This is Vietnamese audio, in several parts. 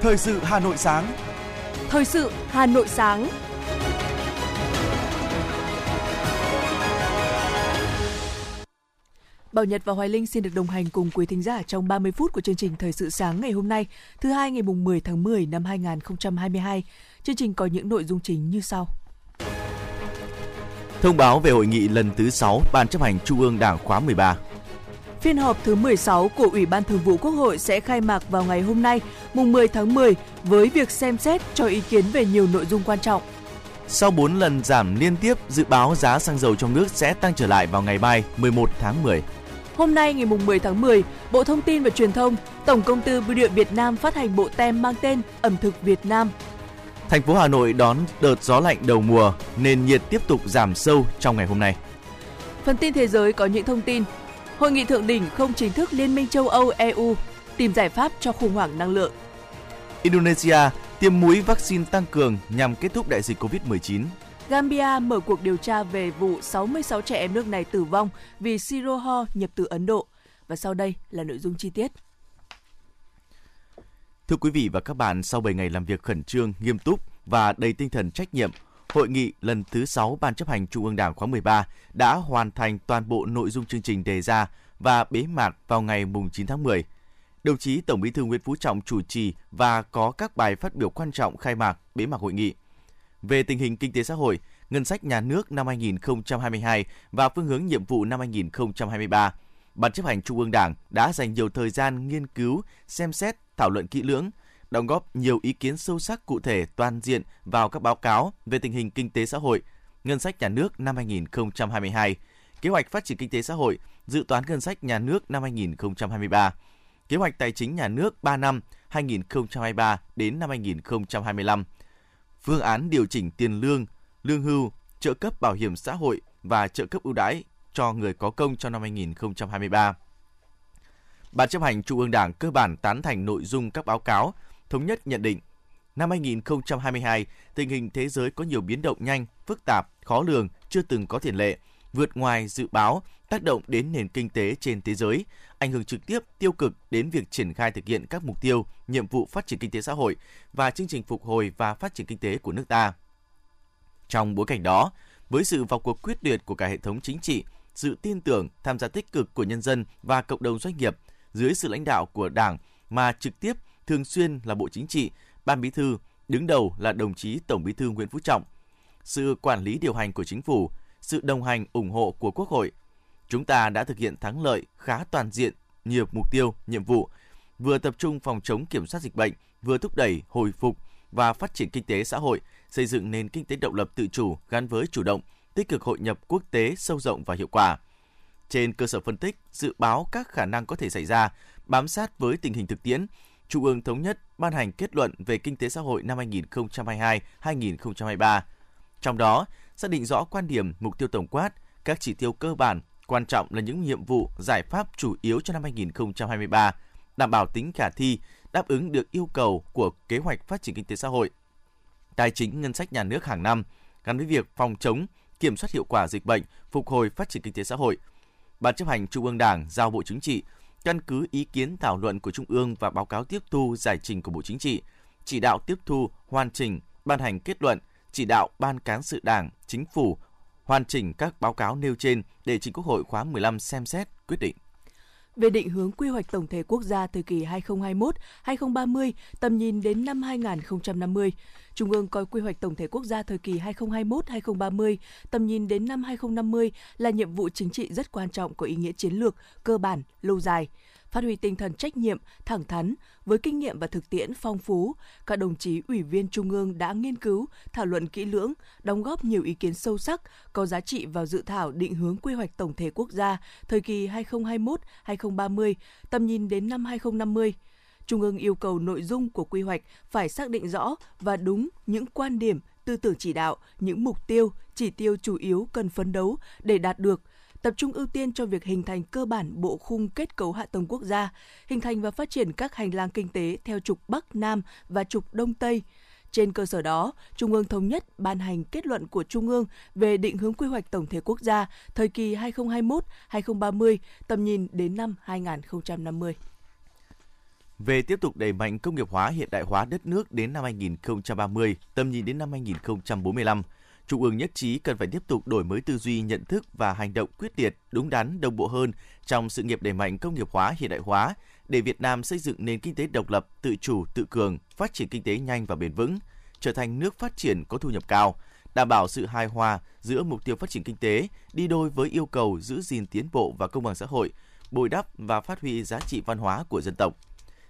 Thời sự Hà Nội sáng. Thời sự Hà Nội sáng. Bảo Nhật và Hoài Linh xin được đồng hành cùng quý thính giả trong 30 phút của chương trình Thời sự sáng ngày hôm nay, thứ hai ngày mùng 10 tháng 10 năm 2022. Chương trình có những nội dung chính như sau. Thông báo về hội nghị lần thứ 6 Ban chấp hành Trung ương Đảng khóa 13. Phiên họp thứ 16 của Ủy ban Thường vụ Quốc hội sẽ khai mạc vào ngày hôm nay, mùng 10 tháng 10, với việc xem xét cho ý kiến về nhiều nội dung quan trọng. Sau 4 lần giảm liên tiếp, dự báo giá xăng dầu trong nước sẽ tăng trở lại vào ngày mai 11 tháng 10. Hôm nay ngày mùng 10 tháng 10, Bộ Thông tin và Truyền thông, Tổng công ty Bưu điện Việt Nam phát hành bộ tem mang tên Ẩm thực Việt Nam. Thành phố Hà Nội đón đợt gió lạnh đầu mùa, nền nhiệt tiếp tục giảm sâu trong ngày hôm nay. Phần tin thế giới có những thông tin Hội nghị thượng đỉnh không chính thức Liên minh châu Âu EU tìm giải pháp cho khủng hoảng năng lượng. Indonesia tiêm mũi vaccine tăng cường nhằm kết thúc đại dịch COVID-19. Gambia mở cuộc điều tra về vụ 66 trẻ em nước này tử vong vì siro ho nhập từ Ấn Độ. Và sau đây là nội dung chi tiết. Thưa quý vị và các bạn, sau 7 ngày làm việc khẩn trương, nghiêm túc và đầy tinh thần trách nhiệm, Hội nghị lần thứ 6 Ban chấp hành Trung ương Đảng khóa 13 đã hoàn thành toàn bộ nội dung chương trình đề ra và bế mạc vào ngày 9 tháng 10. Đồng chí Tổng Bí thư Nguyễn Phú Trọng chủ trì và có các bài phát biểu quan trọng khai mạc, bế mạc hội nghị. Về tình hình kinh tế xã hội, ngân sách nhà nước năm 2022 và phương hướng nhiệm vụ năm 2023, Ban chấp hành Trung ương Đảng đã dành nhiều thời gian nghiên cứu, xem xét, thảo luận kỹ lưỡng, đóng góp nhiều ý kiến sâu sắc cụ thể toàn diện vào các báo cáo về tình hình kinh tế xã hội, ngân sách nhà nước năm 2022, kế hoạch phát triển kinh tế xã hội, dự toán ngân sách nhà nước năm 2023, kế hoạch tài chính nhà nước 3 năm 2023 đến năm 2025, phương án điều chỉnh tiền lương, lương hưu, trợ cấp bảo hiểm xã hội và trợ cấp ưu đãi cho người có công cho năm 2023. Ban chấp hành Trung ương Đảng cơ bản tán thành nội dung các báo cáo, thống nhất nhận định năm 2022, tình hình thế giới có nhiều biến động nhanh, phức tạp, khó lường, chưa từng có tiền lệ, vượt ngoài dự báo, tác động đến nền kinh tế trên thế giới, ảnh hưởng trực tiếp tiêu cực đến việc triển khai thực hiện các mục tiêu, nhiệm vụ phát triển kinh tế xã hội và chương trình phục hồi và phát triển kinh tế của nước ta. Trong bối cảnh đó, với sự vào cuộc quyết liệt của cả hệ thống chính trị, sự tin tưởng, tham gia tích cực của nhân dân và cộng đồng doanh nghiệp dưới sự lãnh đạo của Đảng mà trực tiếp thường xuyên là Bộ Chính trị, Ban Bí thư, đứng đầu là đồng chí Tổng Bí thư Nguyễn Phú Trọng. Sự quản lý điều hành của chính phủ, sự đồng hành ủng hộ của Quốc hội, chúng ta đã thực hiện thắng lợi khá toàn diện nhiều mục tiêu, nhiệm vụ, vừa tập trung phòng chống kiểm soát dịch bệnh, vừa thúc đẩy hồi phục và phát triển kinh tế xã hội, xây dựng nền kinh tế độc lập tự chủ gắn với chủ động, tích cực hội nhập quốc tế sâu rộng và hiệu quả. Trên cơ sở phân tích, dự báo các khả năng có thể xảy ra, bám sát với tình hình thực tiễn, Trung ương thống nhất ban hành kết luận về kinh tế xã hội năm 2022-2023. Trong đó, xác định rõ quan điểm, mục tiêu tổng quát, các chỉ tiêu cơ bản, quan trọng là những nhiệm vụ, giải pháp chủ yếu cho năm 2023, đảm bảo tính khả thi, đáp ứng được yêu cầu của kế hoạch phát triển kinh tế xã hội. Tài chính ngân sách nhà nước hàng năm gắn với việc phòng chống, kiểm soát hiệu quả dịch bệnh, phục hồi phát triển kinh tế xã hội. Ban chấp hành Trung ương Đảng giao Bộ Chính trị căn cứ ý kiến thảo luận của Trung ương và báo cáo tiếp thu giải trình của Bộ Chính trị, chỉ đạo tiếp thu, hoàn chỉnh, ban hành kết luận, chỉ đạo Ban Cán sự Đảng, Chính phủ hoàn chỉnh các báo cáo nêu trên để trình Quốc hội khóa 15 xem xét, quyết định về định hướng quy hoạch tổng thể quốc gia thời kỳ 2021-2030, tầm nhìn đến năm 2050. Trung ương coi quy hoạch tổng thể quốc gia thời kỳ 2021-2030, tầm nhìn đến năm 2050 là nhiệm vụ chính trị rất quan trọng có ý nghĩa chiến lược, cơ bản, lâu dài phát huy tinh thần trách nhiệm, thẳng thắn, với kinh nghiệm và thực tiễn phong phú, các đồng chí ủy viên Trung ương đã nghiên cứu, thảo luận kỹ lưỡng, đóng góp nhiều ý kiến sâu sắc, có giá trị vào dự thảo định hướng quy hoạch tổng thể quốc gia thời kỳ 2021-2030, tầm nhìn đến năm 2050. Trung ương yêu cầu nội dung của quy hoạch phải xác định rõ và đúng những quan điểm, tư tưởng chỉ đạo, những mục tiêu, chỉ tiêu chủ yếu cần phấn đấu để đạt được tập trung ưu tiên cho việc hình thành cơ bản bộ khung kết cấu hạ tầng quốc gia, hình thành và phát triển các hành lang kinh tế theo trục Bắc Nam và trục Đông Tây, Trên cơ sở đó, Trung ương thống nhất ban hành kết luận của Trung ương về định hướng quy hoạch tổng thể quốc gia thời kỳ 2021-2030, tầm nhìn đến năm 2050 về tiếp tục đẩy mạnh công nghiệp hóa hiện đại hóa đất nước đến năm 2030, tầm nhìn đến năm 2045. Trung ương nhất trí cần phải tiếp tục đổi mới tư duy, nhận thức và hành động quyết liệt, đúng đắn, đồng bộ hơn trong sự nghiệp đẩy mạnh công nghiệp hóa hiện đại hóa để Việt Nam xây dựng nền kinh tế độc lập, tự chủ, tự cường, phát triển kinh tế nhanh và bền vững, trở thành nước phát triển có thu nhập cao, đảm bảo sự hài hòa giữa mục tiêu phát triển kinh tế đi đôi với yêu cầu giữ gìn tiến bộ và công bằng xã hội, bồi đắp và phát huy giá trị văn hóa của dân tộc.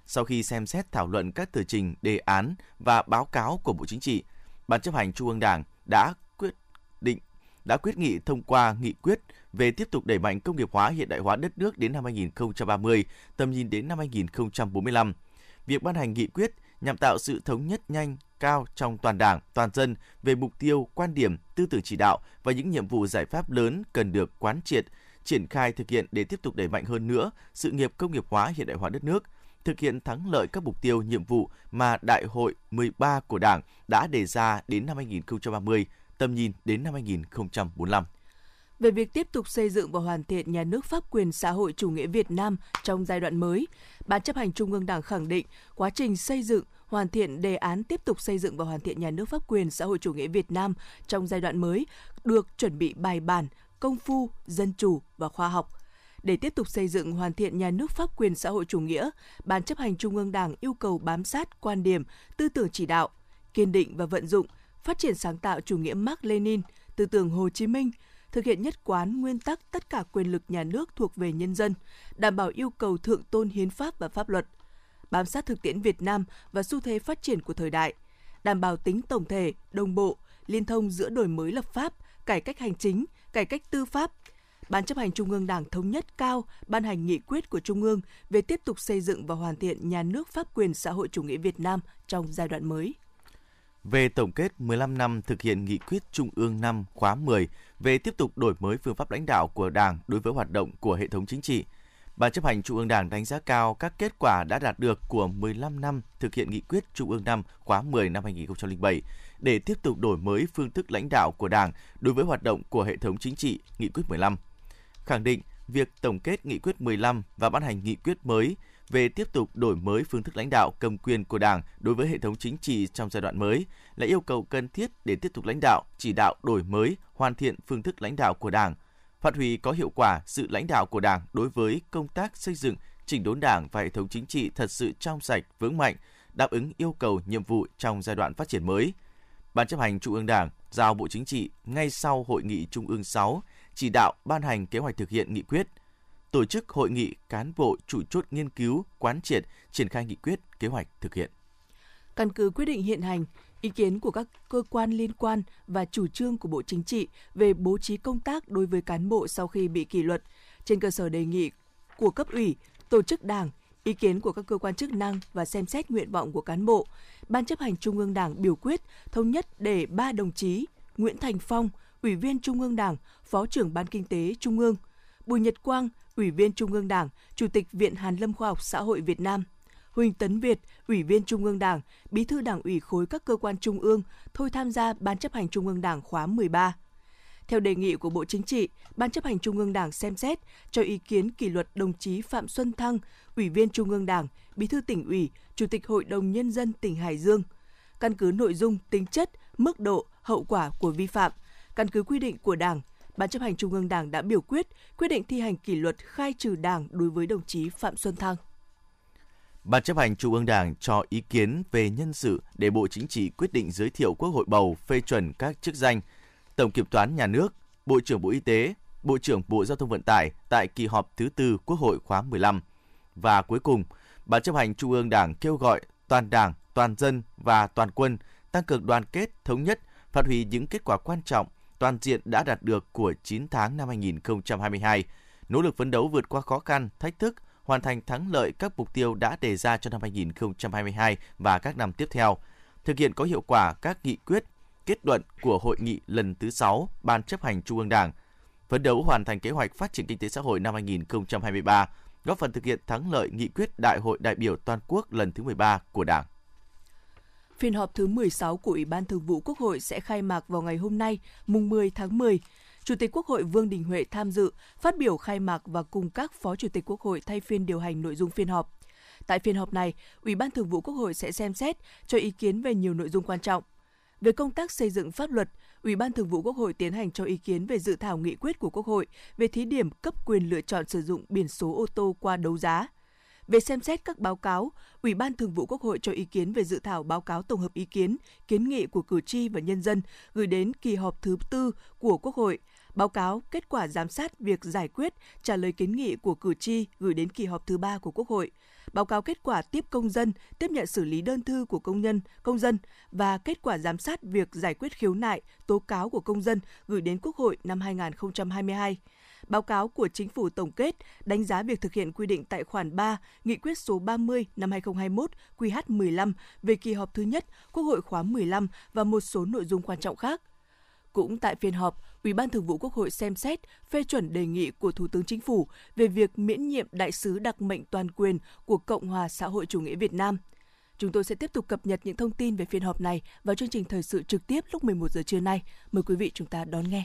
Sau khi xem xét thảo luận các tờ trình, đề án và báo cáo của Bộ Chính trị, Ban chấp hành Trung ương Đảng đã quyết định đã quyết nghị thông qua nghị quyết về tiếp tục đẩy mạnh công nghiệp hóa hiện đại hóa đất nước đến năm 2030, tầm nhìn đến năm 2045. Việc ban hành nghị quyết nhằm tạo sự thống nhất nhanh, cao trong toàn Đảng, toàn dân về mục tiêu, quan điểm, tư tưởng chỉ đạo và những nhiệm vụ giải pháp lớn cần được quán triệt, triển khai thực hiện để tiếp tục đẩy mạnh hơn nữa sự nghiệp công nghiệp hóa hiện đại hóa đất nước, thực hiện thắng lợi các mục tiêu nhiệm vụ mà Đại hội 13 của Đảng đã đề ra đến năm 2030, tầm nhìn đến năm 2045 về việc tiếp tục xây dựng và hoàn thiện nhà nước pháp quyền xã hội chủ nghĩa Việt Nam trong giai đoạn mới. Ban chấp hành Trung ương Đảng khẳng định quá trình xây dựng, hoàn thiện đề án tiếp tục xây dựng và hoàn thiện nhà nước pháp quyền xã hội chủ nghĩa Việt Nam trong giai đoạn mới được chuẩn bị bài bản, công phu, dân chủ và khoa học – để tiếp tục xây dựng hoàn thiện nhà nước pháp quyền xã hội chủ nghĩa, Ban chấp hành Trung ương Đảng yêu cầu bám sát quan điểm, tư tưởng chỉ đạo, kiên định và vận dụng, phát triển sáng tạo chủ nghĩa Mark Lenin, tư tưởng Hồ Chí Minh, thực hiện nhất quán nguyên tắc tất cả quyền lực nhà nước thuộc về nhân dân, đảm bảo yêu cầu thượng tôn hiến pháp và pháp luật, bám sát thực tiễn Việt Nam và xu thế phát triển của thời đại, đảm bảo tính tổng thể, đồng bộ, liên thông giữa đổi mới lập pháp, cải cách hành chính, cải cách tư pháp, Ban chấp hành Trung ương Đảng thống nhất cao ban hành nghị quyết của Trung ương về tiếp tục xây dựng và hoàn thiện nhà nước pháp quyền xã hội chủ nghĩa Việt Nam trong giai đoạn mới. Về tổng kết 15 năm thực hiện nghị quyết Trung ương năm khóa 10 về tiếp tục đổi mới phương pháp lãnh đạo của Đảng đối với hoạt động của hệ thống chính trị, Ban chấp hành Trung ương Đảng đánh giá cao các kết quả đã đạt được của 15 năm thực hiện nghị quyết Trung ương năm khóa 10 năm 2007 để tiếp tục đổi mới phương thức lãnh đạo của Đảng đối với hoạt động của hệ thống chính trị, nghị quyết 15 khẳng định việc tổng kết nghị quyết 15 và ban hành nghị quyết mới về tiếp tục đổi mới phương thức lãnh đạo cầm quyền của Đảng đối với hệ thống chính trị trong giai đoạn mới là yêu cầu cần thiết để tiếp tục lãnh đạo, chỉ đạo đổi mới, hoàn thiện phương thức lãnh đạo của Đảng, phát huy có hiệu quả sự lãnh đạo của Đảng đối với công tác xây dựng, chỉnh đốn Đảng và hệ thống chính trị thật sự trong sạch, vững mạnh, đáp ứng yêu cầu nhiệm vụ trong giai đoạn phát triển mới. Ban chấp hành Trung ương Đảng giao Bộ Chính trị ngay sau hội nghị Trung ương 6 chỉ đạo ban hành kế hoạch thực hiện nghị quyết, tổ chức hội nghị cán bộ chủ chốt nghiên cứu, quán triệt, triển khai nghị quyết, kế hoạch thực hiện. Căn cứ quyết định hiện hành, ý kiến của các cơ quan liên quan và chủ trương của Bộ Chính trị về bố trí công tác đối với cán bộ sau khi bị kỷ luật trên cơ sở đề nghị của cấp ủy, tổ chức đảng, ý kiến của các cơ quan chức năng và xem xét nguyện vọng của cán bộ, Ban chấp hành Trung ương Đảng biểu quyết thống nhất để ba đồng chí Nguyễn Thành Phong, Ủy viên Trung ương Đảng, Phó trưởng Ban Kinh tế Trung ương, Bùi Nhật Quang, Ủy viên Trung ương Đảng, Chủ tịch Viện Hàn lâm Khoa học Xã hội Việt Nam, Huỳnh Tấn Việt, Ủy viên Trung ương Đảng, Bí thư Đảng ủy khối các cơ quan trung ương thôi tham gia Ban chấp hành Trung ương Đảng khóa 13. Theo đề nghị của Bộ Chính trị, Ban chấp hành Trung ương Đảng xem xét cho ý kiến kỷ luật đồng chí Phạm Xuân Thăng, Ủy viên Trung ương Đảng, Bí thư tỉnh ủy, Chủ tịch Hội đồng Nhân dân tỉnh Hải Dương. Căn cứ nội dung, tính chất, mức độ, hậu quả của vi phạm, căn cứ quy định của Đảng, Ban chấp hành Trung ương Đảng đã biểu quyết quyết định thi hành kỷ luật khai trừ Đảng đối với đồng chí Phạm Xuân Thăng. Ban chấp hành Trung ương Đảng cho ý kiến về nhân sự để Bộ Chính trị quyết định giới thiệu Quốc hội bầu phê chuẩn các chức danh Tổng Kiểm toán Nhà nước, Bộ trưởng Bộ Y tế, Bộ trưởng Bộ Giao thông Vận tải tại kỳ họp thứ tư Quốc hội khóa 15. Và cuối cùng, Ban chấp hành Trung ương Đảng kêu gọi toàn Đảng, toàn dân và toàn quân tăng cường đoàn kết, thống nhất, phát huy những kết quả quan trọng toàn diện đã đạt được của 9 tháng năm 2022, nỗ lực phấn đấu vượt qua khó khăn, thách thức, hoàn thành thắng lợi các mục tiêu đã đề ra cho năm 2022 và các năm tiếp theo, thực hiện có hiệu quả các nghị quyết, kết luận của hội nghị lần thứ 6 Ban chấp hành Trung ương Đảng, phấn đấu hoàn thành kế hoạch phát triển kinh tế xã hội năm 2023, góp phần thực hiện thắng lợi nghị quyết Đại hội đại biểu toàn quốc lần thứ 13 của Đảng. Phiên họp thứ 16 của Ủy ban Thường vụ Quốc hội sẽ khai mạc vào ngày hôm nay, mùng 10 tháng 10. Chủ tịch Quốc hội Vương Đình Huệ tham dự, phát biểu khai mạc và cùng các Phó Chủ tịch Quốc hội thay phiên điều hành nội dung phiên họp. Tại phiên họp này, Ủy ban Thường vụ Quốc hội sẽ xem xét cho ý kiến về nhiều nội dung quan trọng. Về công tác xây dựng pháp luật, Ủy ban Thường vụ Quốc hội tiến hành cho ý kiến về dự thảo nghị quyết của Quốc hội về thí điểm cấp quyền lựa chọn sử dụng biển số ô tô qua đấu giá. Về xem xét các báo cáo, Ủy ban Thường vụ Quốc hội cho ý kiến về dự thảo báo cáo tổng hợp ý kiến, kiến nghị của cử tri và nhân dân gửi đến kỳ họp thứ tư của Quốc hội, báo cáo kết quả giám sát việc giải quyết, trả lời kiến nghị của cử tri gửi đến kỳ họp thứ ba của Quốc hội, báo cáo kết quả tiếp công dân, tiếp nhận xử lý đơn thư của công nhân, công dân và kết quả giám sát việc giải quyết khiếu nại, tố cáo của công dân gửi đến Quốc hội năm 2022 báo cáo của Chính phủ tổng kết đánh giá việc thực hiện quy định tại khoản 3 Nghị quyết số 30 năm 2021 QH15 về kỳ họp thứ nhất Quốc hội khóa 15 và một số nội dung quan trọng khác. Cũng tại phiên họp, Ủy ban Thường vụ Quốc hội xem xét phê chuẩn đề nghị của Thủ tướng Chính phủ về việc miễn nhiệm đại sứ đặc mệnh toàn quyền của Cộng hòa xã hội chủ nghĩa Việt Nam. Chúng tôi sẽ tiếp tục cập nhật những thông tin về phiên họp này vào chương trình thời sự trực tiếp lúc 11 giờ trưa nay. Mời quý vị chúng ta đón nghe.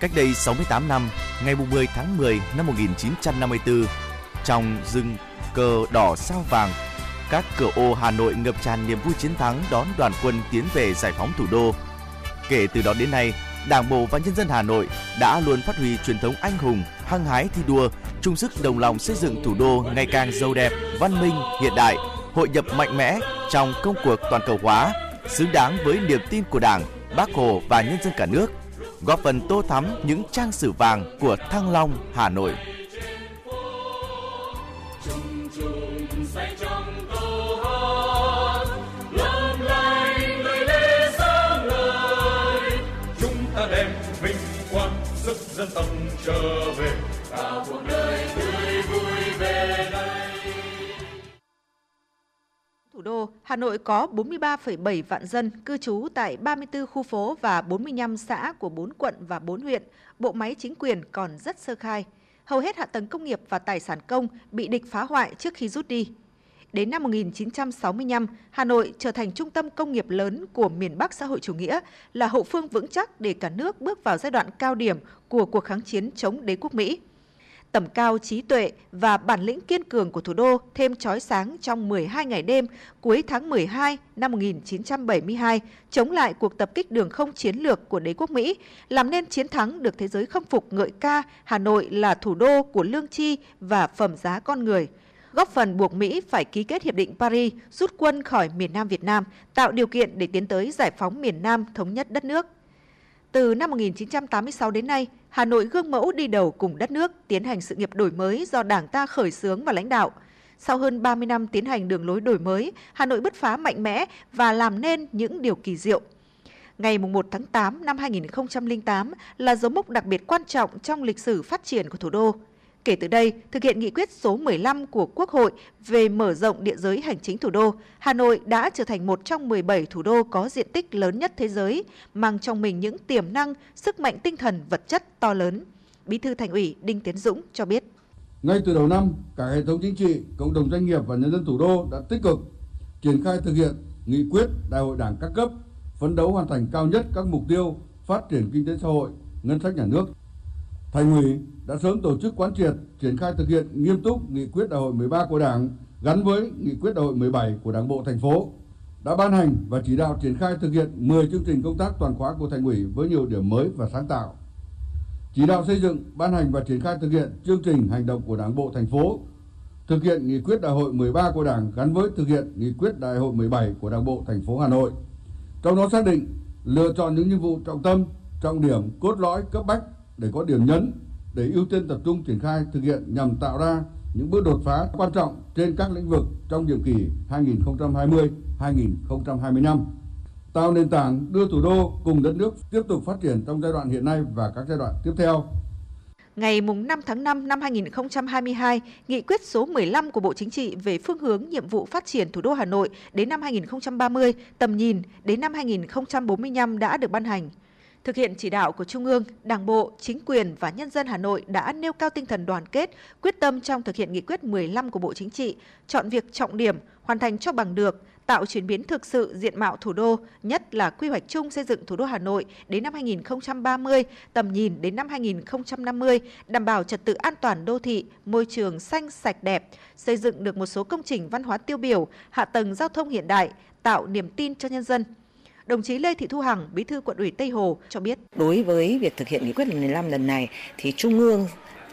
cách đây 68 năm, ngày 10 tháng 10 năm 1954, trong rừng cờ đỏ sao vàng, các cửa ô Hà Nội ngập tràn niềm vui chiến thắng đón đoàn quân tiến về giải phóng thủ đô. Kể từ đó đến nay, Đảng bộ và nhân dân Hà Nội đã luôn phát huy truyền thống anh hùng, hăng hái thi đua, chung sức đồng lòng xây dựng thủ đô ngày càng giàu đẹp, văn minh, hiện đại, hội nhập mạnh mẽ trong công cuộc toàn cầu hóa, xứng đáng với niềm tin của Đảng, Bác Hồ và nhân dân cả nước, góp phần tô thắm những trang sử vàng của Thăng Long, Hà Nội. Đô, Hà Nội có 43,7 vạn dân cư trú tại 34 khu phố và 45 xã của 4 quận và 4 huyện. Bộ máy chính quyền còn rất sơ khai. Hầu hết hạ tầng công nghiệp và tài sản công bị địch phá hoại trước khi rút đi. Đến năm 1965, Hà Nội trở thành trung tâm công nghiệp lớn của miền Bắc xã hội chủ nghĩa, là hậu phương vững chắc để cả nước bước vào giai đoạn cao điểm của cuộc kháng chiến chống đế quốc Mỹ. Tầm cao trí tuệ và bản lĩnh kiên cường của thủ đô thêm chói sáng trong 12 ngày đêm cuối tháng 12 năm 1972 chống lại cuộc tập kích đường không chiến lược của đế quốc Mỹ, làm nên chiến thắng được thế giới khâm phục ngợi ca Hà Nội là thủ đô của lương tri và phẩm giá con người – góp phần buộc Mỹ phải ký kết Hiệp định Paris rút quân khỏi miền Nam Việt Nam, tạo điều kiện để tiến tới giải phóng miền Nam thống nhất đất nước. Từ năm 1986 đến nay, Hà Nội gương mẫu đi đầu cùng đất nước tiến hành sự nghiệp đổi mới do Đảng ta khởi xướng và lãnh đạo. Sau hơn 30 năm tiến hành đường lối đổi mới, Hà Nội bứt phá mạnh mẽ và làm nên những điều kỳ diệu. Ngày 1 tháng 8 năm 2008 là dấu mốc đặc biệt quan trọng trong lịch sử phát triển của thủ đô. Kể từ đây, thực hiện nghị quyết số 15 của Quốc hội về mở rộng địa giới hành chính thủ đô, Hà Nội đã trở thành một trong 17 thủ đô có diện tích lớn nhất thế giới, mang trong mình những tiềm năng, sức mạnh tinh thần vật chất to lớn. Bí thư Thành ủy Đinh Tiến Dũng cho biết. Ngay từ đầu năm, cả hệ thống chính trị, cộng đồng doanh nghiệp và nhân dân thủ đô đã tích cực triển khai thực hiện nghị quyết đại hội đảng các cấp, phấn đấu hoàn thành cao nhất các mục tiêu phát triển kinh tế xã hội, ngân sách nhà nước. Thành ủy đã sớm tổ chức quán triệt, triển khai thực hiện nghiêm túc nghị quyết đại hội 13 của Đảng gắn với nghị quyết đại hội 17 của Đảng bộ thành phố đã ban hành và chỉ đạo triển khai thực hiện 10 chương trình công tác toàn khóa của thành ủy với nhiều điểm mới và sáng tạo. Chỉ đạo xây dựng, ban hành và triển khai thực hiện chương trình hành động của Đảng bộ thành phố, thực hiện nghị quyết đại hội 13 của Đảng gắn với thực hiện nghị quyết đại hội 17 của Đảng bộ thành phố Hà Nội. Trong đó xác định lựa chọn những nhiệm vụ trọng tâm, trọng điểm, cốt lõi, cấp bách để có điểm nhấn để ưu tiên tập trung triển khai thực hiện nhằm tạo ra những bước đột phá quan trọng trên các lĩnh vực trong nhiệm kỳ 2020-2025, tạo nền tảng đưa thủ đô cùng đất nước tiếp tục phát triển trong giai đoạn hiện nay và các giai đoạn tiếp theo ngày 5 tháng 5 năm 2022, Nghị quyết số 15 của Bộ Chính trị về phương hướng nhiệm vụ phát triển thủ đô Hà Nội đến năm 2030, tầm nhìn đến năm 2045 đã được ban hành. Thực hiện chỉ đạo của Trung ương, Đảng bộ, chính quyền và nhân dân Hà Nội đã nêu cao tinh thần đoàn kết, quyết tâm trong thực hiện nghị quyết 15 của Bộ Chính trị, chọn việc trọng điểm, hoàn thành cho bằng được, tạo chuyển biến thực sự diện mạo thủ đô, nhất là quy hoạch chung xây dựng thủ đô Hà Nội đến năm 2030, tầm nhìn đến năm 2050, đảm bảo trật tự an toàn đô thị, môi trường xanh sạch đẹp, xây dựng được một số công trình văn hóa tiêu biểu, hạ tầng giao thông hiện đại, tạo niềm tin cho nhân dân. Đồng chí Lê Thị Thu Hằng, Bí thư Quận ủy Tây Hồ cho biết. Đối với việc thực hiện nghị quyết 15 lần này thì Trung ương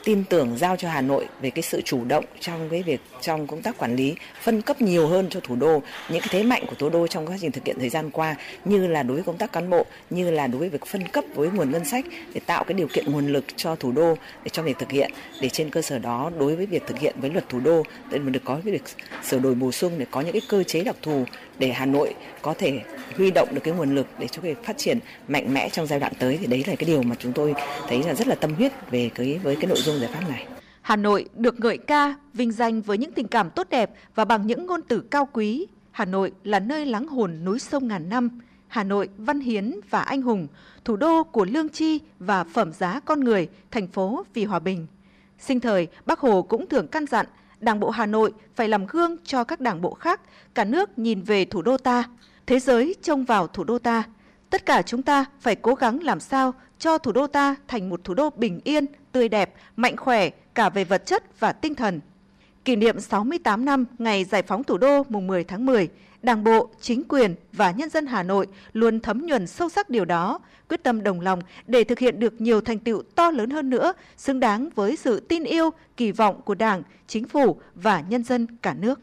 tin tưởng giao cho Hà Nội về cái sự chủ động trong cái việc trong công tác quản lý phân cấp nhiều hơn cho thủ đô những cái thế mạnh của thủ đô trong quá trình thực hiện thời gian qua như là đối với công tác cán bộ như là đối với việc phân cấp với nguồn ngân sách để tạo cái điều kiện nguồn lực cho thủ đô để cho việc thực hiện để trên cơ sở đó đối với việc thực hiện với luật thủ đô để được có cái việc sửa đổi bổ sung để có những cái cơ chế đặc thù để Hà Nội có thể huy động được cái nguồn lực để cho cái phát triển mạnh mẽ trong giai đoạn tới thì đấy là cái điều mà chúng tôi thấy là rất là tâm huyết về cái với cái nội dung giải pháp này. Hà Nội được ngợi ca, vinh danh với những tình cảm tốt đẹp và bằng những ngôn từ cao quý. Hà Nội là nơi lắng hồn núi sông ngàn năm. Hà Nội văn hiến và anh hùng, thủ đô của lương tri và phẩm giá con người, thành phố vì hòa bình. Sinh thời, Bác Hồ cũng thường căn dặn Đảng bộ Hà Nội phải làm gương cho các đảng bộ khác, cả nước nhìn về thủ đô ta, thế giới trông vào thủ đô ta. Tất cả chúng ta phải cố gắng làm sao cho thủ đô ta thành một thủ đô bình yên, tươi đẹp, mạnh khỏe cả về vật chất và tinh thần. Kỷ niệm 68 năm ngày giải phóng thủ đô mùng 10 tháng 10, Đảng bộ, chính quyền và nhân dân Hà Nội luôn thấm nhuần sâu sắc điều đó, quyết tâm đồng lòng để thực hiện được nhiều thành tựu to lớn hơn nữa, xứng đáng với sự tin yêu, kỳ vọng của Đảng, Chính phủ và nhân dân cả nước.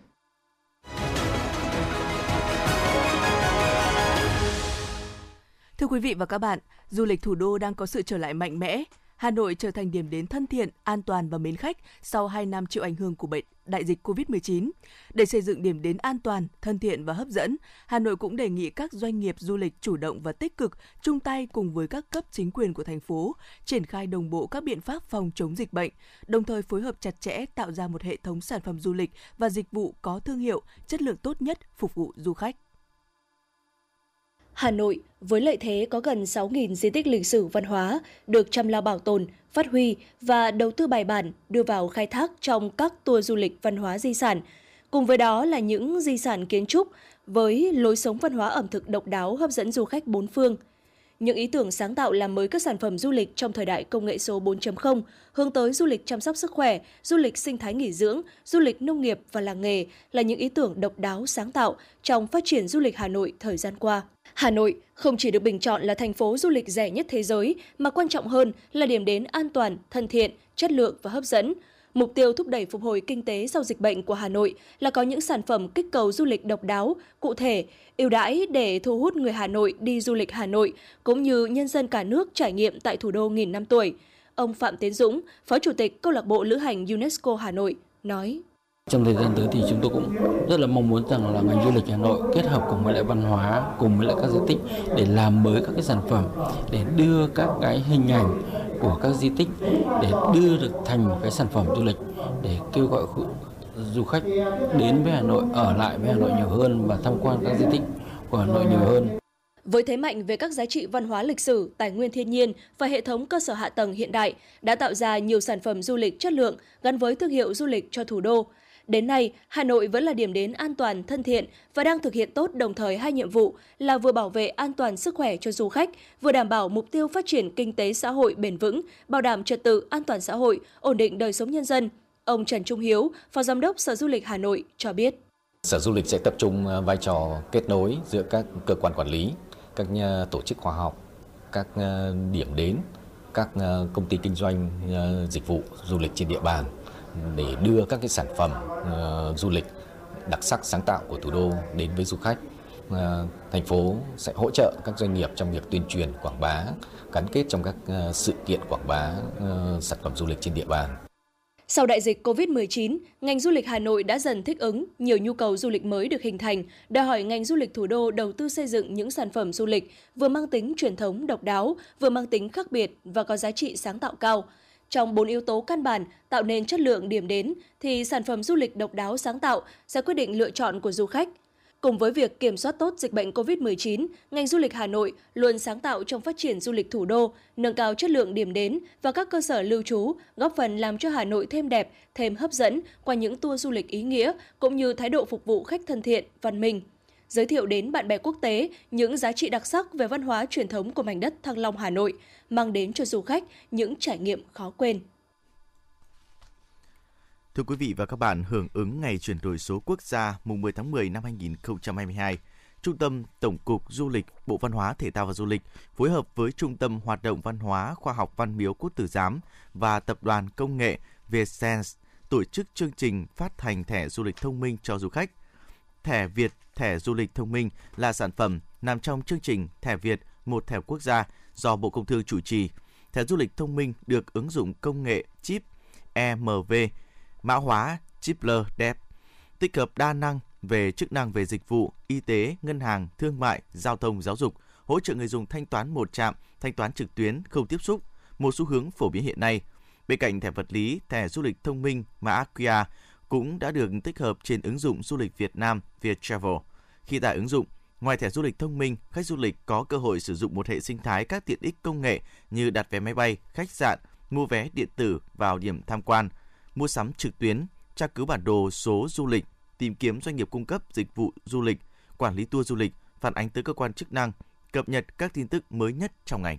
Thưa quý vị và các bạn, du lịch thủ đô đang có sự trở lại mạnh mẽ. Hà Nội trở thành điểm đến thân thiện, an toàn và mến khách sau 2 năm chịu ảnh hưởng của bệnh đại dịch COVID-19. Để xây dựng điểm đến an toàn, thân thiện và hấp dẫn, Hà Nội cũng đề nghị các doanh nghiệp du lịch chủ động và tích cực chung tay cùng với các cấp chính quyền của thành phố triển khai đồng bộ các biện pháp phòng chống dịch bệnh, đồng thời phối hợp chặt chẽ tạo ra một hệ thống sản phẩm du lịch và dịch vụ có thương hiệu, chất lượng tốt nhất phục vụ du khách. Hà Nội với lợi thế có gần 6.000 di tích lịch sử văn hóa được chăm lo bảo tồn, phát huy và đầu tư bài bản đưa vào khai thác trong các tour du lịch văn hóa di sản. Cùng với đó là những di sản kiến trúc với lối sống văn hóa ẩm thực độc đáo hấp dẫn du khách bốn phương – những ý tưởng sáng tạo làm mới các sản phẩm du lịch trong thời đại công nghệ số 4.0, hướng tới du lịch chăm sóc sức khỏe, du lịch sinh thái nghỉ dưỡng, du lịch nông nghiệp và làng nghề là những ý tưởng độc đáo sáng tạo trong phát triển du lịch Hà Nội thời gian qua. Hà Nội không chỉ được bình chọn là thành phố du lịch rẻ nhất thế giới, mà quan trọng hơn là điểm đến an toàn, thân thiện, chất lượng và hấp dẫn – Mục tiêu thúc đẩy phục hồi kinh tế sau dịch bệnh của Hà Nội là có những sản phẩm kích cầu du lịch độc đáo, cụ thể, ưu đãi để thu hút người Hà Nội đi du lịch Hà Nội, cũng như nhân dân cả nước trải nghiệm tại thủ đô nghìn năm tuổi. Ông Phạm Tiến Dũng, Phó Chủ tịch Câu lạc bộ Lữ hành UNESCO Hà Nội, nói. Trong thời gian tới thì chúng tôi cũng rất là mong muốn rằng là ngành du lịch Hà Nội kết hợp cùng với lại văn hóa, cùng với lại các di tích để làm mới các cái sản phẩm, để đưa các cái hình ảnh của các di tích để đưa được thành một cái sản phẩm du lịch để kêu gọi du khách đến với Hà Nội, ở lại với Hà Nội nhiều hơn và tham quan các di tích của Hà Nội nhiều hơn. Với thế mạnh về các giá trị văn hóa lịch sử, tài nguyên thiên nhiên và hệ thống cơ sở hạ tầng hiện đại đã tạo ra nhiều sản phẩm du lịch chất lượng gắn với thương hiệu du lịch cho thủ đô, Đến nay, Hà Nội vẫn là điểm đến an toàn, thân thiện và đang thực hiện tốt đồng thời hai nhiệm vụ là vừa bảo vệ an toàn sức khỏe cho du khách, vừa đảm bảo mục tiêu phát triển kinh tế xã hội bền vững, bảo đảm trật tự an toàn xã hội, ổn định đời sống nhân dân. Ông Trần Trung Hiếu, Phó Giám đốc Sở Du lịch Hà Nội cho biết. Sở Du lịch sẽ tập trung à, vai trò kết nối giữa các cơ quan quản lý, các tổ chức khoa học, các à, điểm đến, các à, công ty kinh doanh dịch vụ du lịch trên địa bàn để đưa các cái sản phẩm uh, du lịch đặc sắc sáng tạo của thủ đô đến với du khách. Uh, thành phố sẽ hỗ trợ các doanh nghiệp trong việc tuyên truyền quảng bá, gắn kết trong các uh, sự kiện quảng bá uh, sản phẩm du lịch trên địa bàn. Sau đại dịch COVID-19, ngành du lịch Hà Nội đã dần thích ứng, nhiều nhu cầu du lịch mới được hình thành, đòi hỏi ngành du lịch thủ đô đầu tư xây dựng những sản phẩm du lịch vừa mang tính truyền thống độc đáo, vừa mang tính khác biệt và có giá trị sáng tạo cao. Trong bốn yếu tố căn bản tạo nên chất lượng điểm đến thì sản phẩm du lịch độc đáo sáng tạo sẽ quyết định lựa chọn của du khách – Cùng với việc kiểm soát tốt dịch bệnh COVID-19, ngành du lịch Hà Nội luôn sáng tạo trong phát triển du lịch thủ đô, nâng cao chất lượng điểm đến và các cơ sở lưu trú, góp phần làm cho Hà Nội thêm đẹp, thêm hấp dẫn qua những tour du lịch ý nghĩa cũng như thái độ phục vụ khách thân thiện, văn minh. Giới thiệu đến bạn bè quốc tế những giá trị đặc sắc về văn hóa truyền thống của mảnh đất Thăng Long Hà Nội, mang đến cho du khách những trải nghiệm khó quên. Thưa quý vị và các bạn, hưởng ứng ngày chuyển đổi số quốc gia mùng 10 tháng 10 năm 2022, Trung tâm Tổng cục Du lịch, Bộ Văn hóa, Thể thao và Du lịch phối hợp với Trung tâm Hoạt động Văn hóa Khoa học Văn miếu Quốc tử Giám và Tập đoàn Công nghệ Vietsense tổ chức chương trình phát hành thẻ du lịch thông minh cho du khách. Thẻ Việt, thẻ du lịch thông minh là sản phẩm nằm trong chương trình Thẻ Việt, một thẻ quốc gia do Bộ Công Thương chủ trì. Thẻ du lịch thông minh được ứng dụng công nghệ chip EMV mã hóa Chipler đẹp tích hợp đa năng về chức năng về dịch vụ, y tế, ngân hàng, thương mại, giao thông, giáo dục, hỗ trợ người dùng thanh toán một chạm thanh toán trực tuyến, không tiếp xúc, một xu hướng phổ biến hiện nay. Bên cạnh thẻ vật lý, thẻ du lịch thông minh mã QR cũng đã được tích hợp trên ứng dụng du lịch Việt Nam Viettravel. Khi tải ứng dụng, ngoài thẻ du lịch thông minh, khách du lịch có cơ hội sử dụng một hệ sinh thái các tiện ích công nghệ như đặt vé máy bay, khách sạn, mua vé điện tử vào điểm tham quan, mua sắm trực tuyến, tra cứu bản đồ số du lịch, tìm kiếm doanh nghiệp cung cấp dịch vụ du lịch, quản lý tour du lịch, phản ánh tới cơ quan chức năng, cập nhật các tin tức mới nhất trong ngành.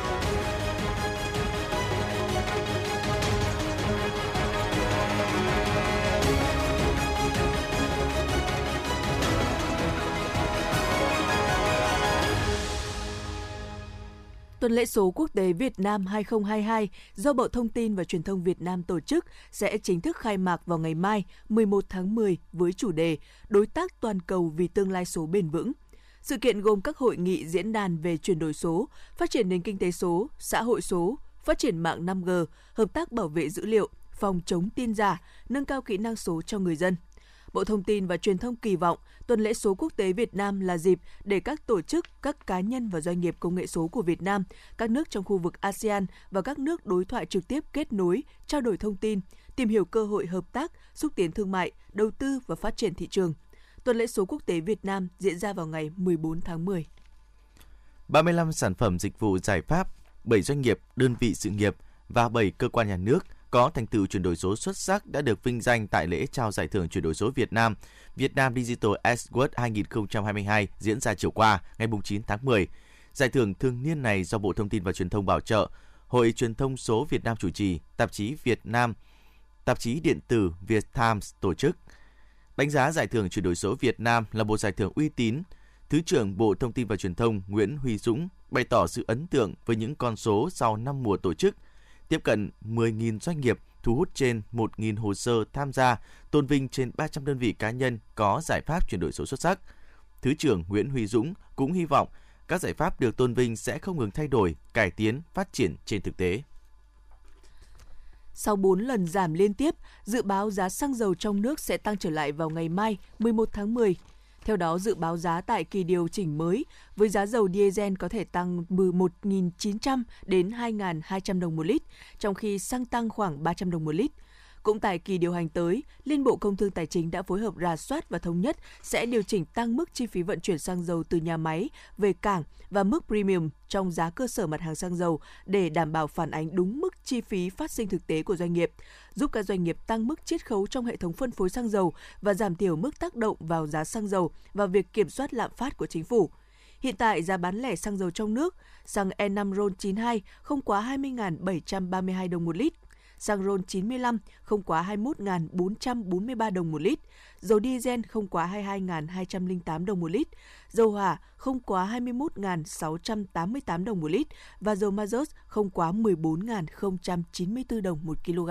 Tuần lễ số quốc tế Việt Nam 2022 do Bộ Thông tin và Truyền thông Việt Nam tổ chức sẽ chính thức khai mạc vào ngày mai 11 tháng 10 với chủ đề Đối tác toàn cầu vì tương lai số bền vững. Sự kiện gồm các hội nghị diễn đàn về chuyển đổi số, phát triển nền kinh tế số, xã hội số, phát triển mạng 5G, hợp tác bảo vệ dữ liệu, phòng chống tin giả, nâng cao kỹ năng số cho người dân – Bộ Thông tin và Truyền thông kỳ vọng tuần lễ số quốc tế Việt Nam là dịp để các tổ chức, các cá nhân và doanh nghiệp công nghệ số của Việt Nam, các nước trong khu vực ASEAN và các nước đối thoại trực tiếp kết nối, trao đổi thông tin, tìm hiểu cơ hội hợp tác, xúc tiến thương mại, đầu tư và phát triển thị trường. Tuần lễ số quốc tế Việt Nam diễn ra vào ngày 14 tháng 10. 35 sản phẩm dịch vụ giải pháp, 7 doanh nghiệp, đơn vị sự nghiệp và 7 cơ quan nhà nước – có thành tựu chuyển đổi số xuất sắc đã được vinh danh tại lễ trao giải thưởng chuyển đổi số Việt Nam Việt Nam Digital Award 2022 diễn ra chiều qua, ngày 9 tháng 10. Giải thưởng thường niên này do Bộ Thông tin và Truyền thông bảo trợ, Hội Truyền thông số Việt Nam chủ trì, tạp chí Việt Nam, tạp chí điện tử Việt Times tổ chức. Đánh giá giải thưởng chuyển đổi số Việt Nam là một giải thưởng uy tín, Thứ trưởng Bộ Thông tin và Truyền thông Nguyễn Huy Dũng bày tỏ sự ấn tượng với những con số sau 5 mùa tổ chức – tiếp cận 10.000 doanh nghiệp, thu hút trên 1.000 hồ sơ tham gia, tôn vinh trên 300 đơn vị cá nhân có giải pháp chuyển đổi số xuất sắc. Thứ trưởng Nguyễn Huy Dũng cũng hy vọng các giải pháp được tôn vinh sẽ không ngừng thay đổi, cải tiến, phát triển trên thực tế. Sau 4 lần giảm liên tiếp, dự báo giá xăng dầu trong nước sẽ tăng trở lại vào ngày mai 11 tháng 10 theo đó, dự báo giá tại kỳ điều chỉnh mới với giá dầu diesel có thể tăng 11.900 đến 2.200 đồng một lít, trong khi xăng tăng khoảng 300 đồng một lít. Cũng tại kỳ điều hành tới, Liên Bộ Công Thương Tài chính đã phối hợp rà soát và thống nhất sẽ điều chỉnh tăng mức chi phí vận chuyển xăng dầu từ nhà máy về cảng và mức premium trong giá cơ sở mặt hàng xăng dầu để đảm bảo phản ánh đúng mức chi phí phát sinh thực tế của doanh nghiệp, giúp các doanh nghiệp tăng mức chiết khấu trong hệ thống phân phối xăng dầu và giảm thiểu mức tác động vào giá xăng dầu và việc kiểm soát lạm phát của chính phủ. Hiện tại giá bán lẻ xăng dầu trong nước, xăng E5 RON92 không quá 20.732 đồng một lít, xăng RON 95 không quá 21.443 đồng một lít, dầu diesel không quá 22.208 đồng một lít, dầu hỏa không quá 21.688 đồng một lít và dầu ma không quá 14.094 đồng một kg.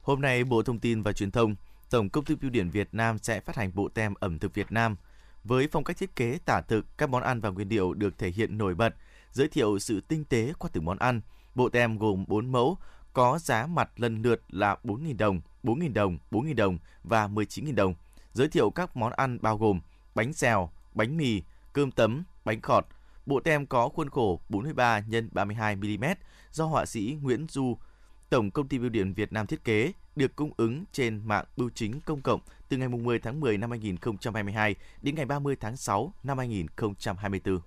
Hôm nay, Bộ Thông tin và Truyền thông, Tổng công ty Bưu điện Việt Nam sẽ phát hành bộ tem ẩm thực Việt Nam với phong cách thiết kế tả thực, các món ăn và nguyên liệu được thể hiện nổi bật, giới thiệu sự tinh tế qua từng món ăn. Bộ tem gồm 4 mẫu, có giá mặt lần lượt là 4.000 đồng, 4.000 đồng, 4.000 đồng và 19.000 đồng. Giới thiệu các món ăn bao gồm bánh xèo, bánh mì, cơm tấm, bánh khọt. Bộ tem có khuôn khổ 43 x 32 mm do họa sĩ Nguyễn Du, Tổng công ty Bưu điện Việt Nam thiết kế, được cung ứng trên mạng bưu chính công cộng từ ngày 10 tháng 10 năm 2022 đến ngày 30 tháng 6 năm 2024.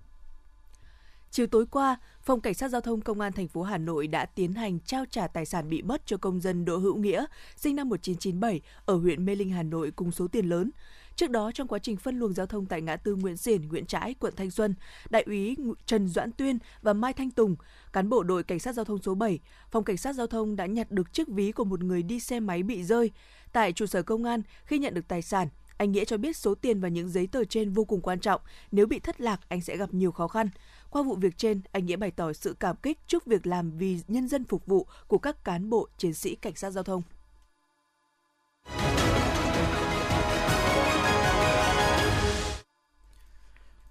Chiều tối qua, Phòng Cảnh sát Giao thông Công an thành phố Hà Nội đã tiến hành trao trả tài sản bị mất cho công dân Đỗ Hữu Nghĩa, sinh năm 1997, ở huyện Mê Linh, Hà Nội cùng số tiền lớn. Trước đó, trong quá trình phân luồng giao thông tại ngã tư Nguyễn Xiển, Nguyễn Trãi, quận Thanh Xuân, Đại úy Trần Doãn Tuyên và Mai Thanh Tùng, cán bộ đội Cảnh sát Giao thông số 7, Phòng Cảnh sát Giao thông đã nhặt được chiếc ví của một người đi xe máy bị rơi. Tại trụ sở công an, khi nhận được tài sản, anh Nghĩa cho biết số tiền và những giấy tờ trên vô cùng quan trọng. Nếu bị thất lạc, anh sẽ gặp nhiều khó khăn. Qua vụ việc trên, anh Nghĩa bày tỏ sự cảm kích trước việc làm vì nhân dân phục vụ của các cán bộ, chiến sĩ cảnh sát giao thông.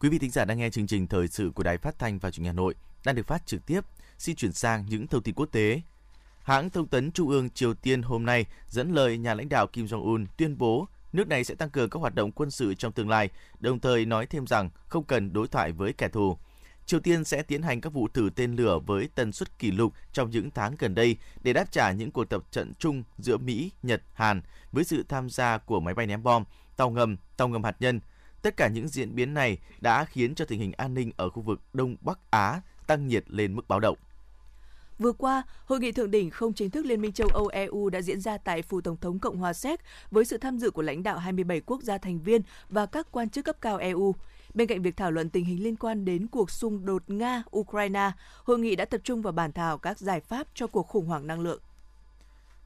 Quý vị thính giả đang nghe chương trình thời sự của Đài Phát thanh và Truyền hình Hà Nội đang được phát trực tiếp. Xin chuyển sang những thông tin quốc tế. Hãng thông tấn Trung ương Triều Tiên hôm nay dẫn lời nhà lãnh đạo Kim Jong Un tuyên bố nước này sẽ tăng cường các hoạt động quân sự trong tương lai, đồng thời nói thêm rằng không cần đối thoại với kẻ thù. Triều Tiên sẽ tiến hành các vụ thử tên lửa với tần suất kỷ lục trong những tháng gần đây để đáp trả những cuộc tập trận chung giữa Mỹ, Nhật, Hàn với sự tham gia của máy bay ném bom, tàu ngầm, tàu ngầm hạt nhân. Tất cả những diễn biến này đã khiến cho tình hình an ninh ở khu vực Đông Bắc Á tăng nhiệt lên mức báo động. Vừa qua, hội nghị thượng đỉnh không chính thức Liên minh châu Âu EU đã diễn ra tại phủ Tổng thống Cộng hòa Séc với sự tham dự của lãnh đạo 27 quốc gia thành viên và các quan chức cấp cao EU. Bên cạnh việc thảo luận tình hình liên quan đến cuộc xung đột Nga-Ukraine, hội nghị đã tập trung vào bàn thảo các giải pháp cho cuộc khủng hoảng năng lượng.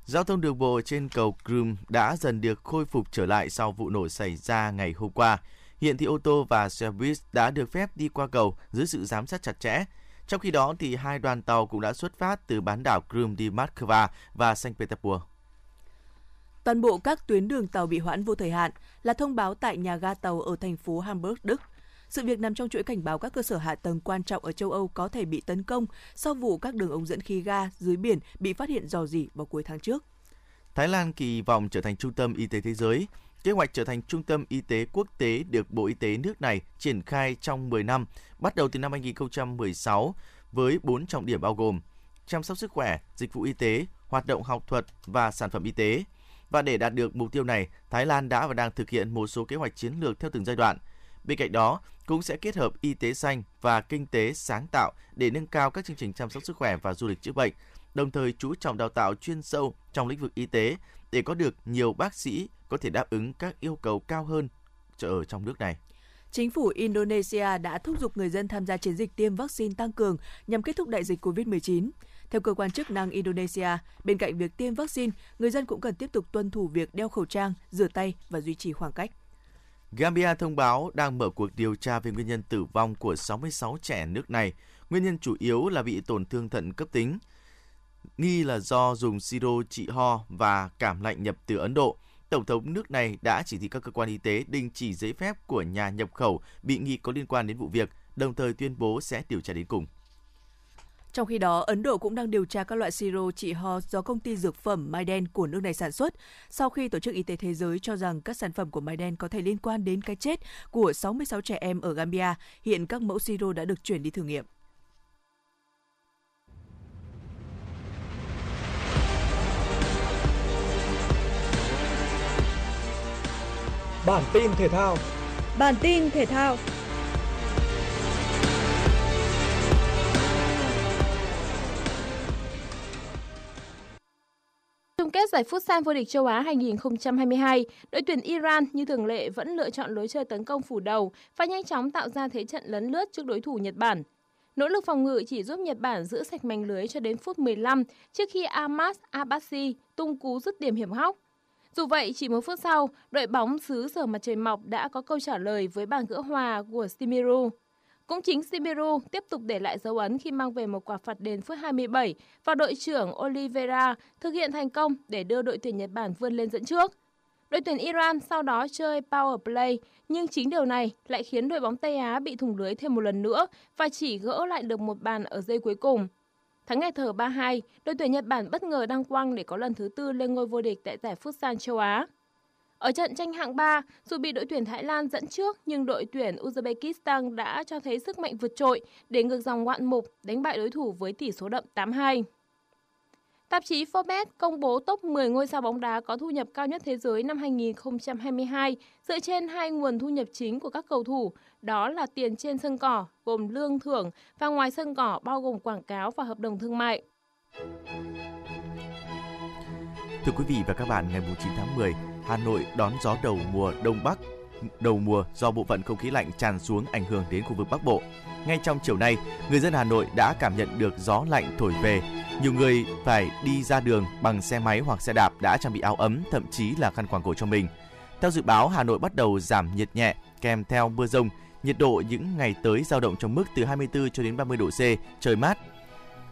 Giao thông đường bộ trên cầu Crimea đã dần được khôi phục trở lại sau vụ nổ xảy ra ngày hôm qua. Hiện thì ô tô và xe buýt đã được phép đi qua cầu dưới sự giám sát chặt chẽ. Trong khi đó, thì hai đoàn tàu cũng đã xuất phát từ bán đảo Crimea đi Moscow và Saint Petersburg. Toàn bộ các tuyến đường tàu bị hoãn vô thời hạn là thông báo tại nhà ga tàu ở thành phố Hamburg, Đức. Sự việc nằm trong chuỗi cảnh báo các cơ sở hạ tầng quan trọng ở châu Âu có thể bị tấn công sau vụ các đường ống dẫn khí ga dưới biển bị phát hiện dò dỉ vào cuối tháng trước. Thái Lan kỳ vọng trở thành trung tâm y tế thế giới. Kế hoạch trở thành trung tâm y tế quốc tế được Bộ Y tế nước này triển khai trong 10 năm, bắt đầu từ năm 2016 với 4 trọng điểm bao gồm chăm sóc sức khỏe, dịch vụ y tế, hoạt động học thuật và sản phẩm y tế. Và để đạt được mục tiêu này, Thái Lan đã và đang thực hiện một số kế hoạch chiến lược theo từng giai đoạn. Bên cạnh đó, cũng sẽ kết hợp y tế xanh và kinh tế sáng tạo để nâng cao các chương trình chăm sóc sức khỏe và du lịch chữa bệnh, đồng thời chú trọng đào tạo chuyên sâu trong lĩnh vực y tế để có được nhiều bác sĩ có thể đáp ứng các yêu cầu cao hơn ở trong nước này. Chính phủ Indonesia đã thúc giục người dân tham gia chiến dịch tiêm vaccine tăng cường nhằm kết thúc đại dịch COVID-19. Theo cơ quan chức năng Indonesia, bên cạnh việc tiêm vaccine, người dân cũng cần tiếp tục tuân thủ việc đeo khẩu trang, rửa tay và duy trì khoảng cách. Gambia thông báo đang mở cuộc điều tra về nguyên nhân tử vong của 66 trẻ nước này. Nguyên nhân chủ yếu là bị tổn thương thận cấp tính. Nghi là do dùng siro trị ho và cảm lạnh nhập từ Ấn Độ. Tổng thống nước này đã chỉ thị các cơ quan y tế đình chỉ giấy phép của nhà nhập khẩu bị nghi có liên quan đến vụ việc, đồng thời tuyên bố sẽ điều tra đến cùng. Trong khi đó, Ấn Độ cũng đang điều tra các loại siro trị ho do công ty dược phẩm Maiden của nước này sản xuất, sau khi Tổ chức Y tế Thế giới cho rằng các sản phẩm của Maiden có thể liên quan đến cái chết của 66 trẻ em ở Gambia. Hiện các mẫu siro đã được chuyển đi thử nghiệm. Bản tin thể thao Bản tin thể thao chung kết giải Futsal vô địch châu Á 2022, đội tuyển Iran như thường lệ vẫn lựa chọn lối chơi tấn công phủ đầu và nhanh chóng tạo ra thế trận lấn lướt trước đối thủ Nhật Bản. Nỗ lực phòng ngự chỉ giúp Nhật Bản giữ sạch mảnh lưới cho đến phút 15 trước khi Ahmad Abbasi tung cú dứt điểm hiểm hóc. Dù vậy, chỉ một phút sau, đội bóng xứ sở mặt trời mọc đã có câu trả lời với bàn gỡ hòa của Simiru. Cũng chính Sibiru tiếp tục để lại dấu ấn khi mang về một quả phạt đền phút 27 và đội trưởng Oliveira thực hiện thành công để đưa đội tuyển Nhật Bản vươn lên dẫn trước. Đội tuyển Iran sau đó chơi power play, nhưng chính điều này lại khiến đội bóng Tây Á bị thủng lưới thêm một lần nữa và chỉ gỡ lại được một bàn ở giây cuối cùng. Thắng ngày thở 3-2, đội tuyển Nhật Bản bất ngờ đăng quang để có lần thứ tư lên ngôi vô địch tại giải Futsal châu Á. Ở trận tranh hạng 3, dù bị đội tuyển Thái Lan dẫn trước nhưng đội tuyển Uzbekistan đã cho thấy sức mạnh vượt trội để ngược dòng ngoạn mục đánh bại đối thủ với tỷ số đậm 8-2. Tạp chí Forbes công bố top 10 ngôi sao bóng đá có thu nhập cao nhất thế giới năm 2022 dựa trên hai nguồn thu nhập chính của các cầu thủ, đó là tiền trên sân cỏ gồm lương thưởng và ngoài sân cỏ bao gồm quảng cáo và hợp đồng thương mại. Thưa quý vị và các bạn, ngày 9 tháng 10, Hà Nội đón gió đầu mùa Đông Bắc đầu mùa do bộ phận không khí lạnh tràn xuống ảnh hưởng đến khu vực Bắc Bộ. Ngay trong chiều nay, người dân Hà Nội đã cảm nhận được gió lạnh thổi về. Nhiều người phải đi ra đường bằng xe máy hoặc xe đạp đã trang bị áo ấm, thậm chí là khăn quàng cổ cho mình. Theo dự báo, Hà Nội bắt đầu giảm nhiệt nhẹ kèm theo mưa rông. Nhiệt độ những ngày tới dao động trong mức từ 24 cho đến 30 độ C, trời mát.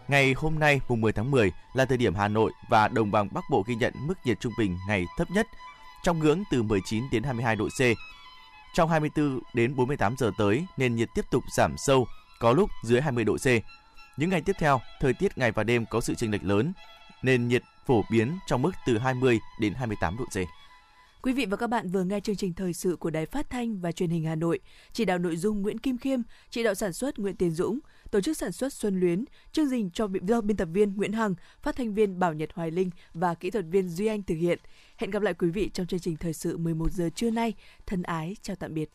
Ngày hôm nay, mùng 10 tháng 10 là thời điểm Hà Nội và đồng bằng Bắc Bộ ghi nhận mức nhiệt trung bình ngày thấp nhất trong ngưỡng từ 19 đến 22 độ C. Trong 24 đến 48 giờ tới, nền nhiệt tiếp tục giảm sâu, có lúc dưới 20 độ C. Những ngày tiếp theo, thời tiết ngày và đêm có sự chênh lệch lớn, nền nhiệt phổ biến trong mức từ 20 đến 28 độ C. Quý vị và các bạn vừa nghe chương trình thời sự của Đài Phát thanh và Truyền hình Hà Nội, chỉ đạo nội dung Nguyễn Kim Khiêm, chỉ đạo sản xuất Nguyễn Tiến Dũng, tổ chức sản xuất Xuân Luyến, chương trình cho do biên tập viên Nguyễn Hằng, phát thanh viên Bảo Nhật Hoài Linh và kỹ thuật viên Duy Anh thực hiện. Hẹn gặp lại quý vị trong chương trình thời sự 11 giờ trưa nay. Thân ái chào tạm biệt.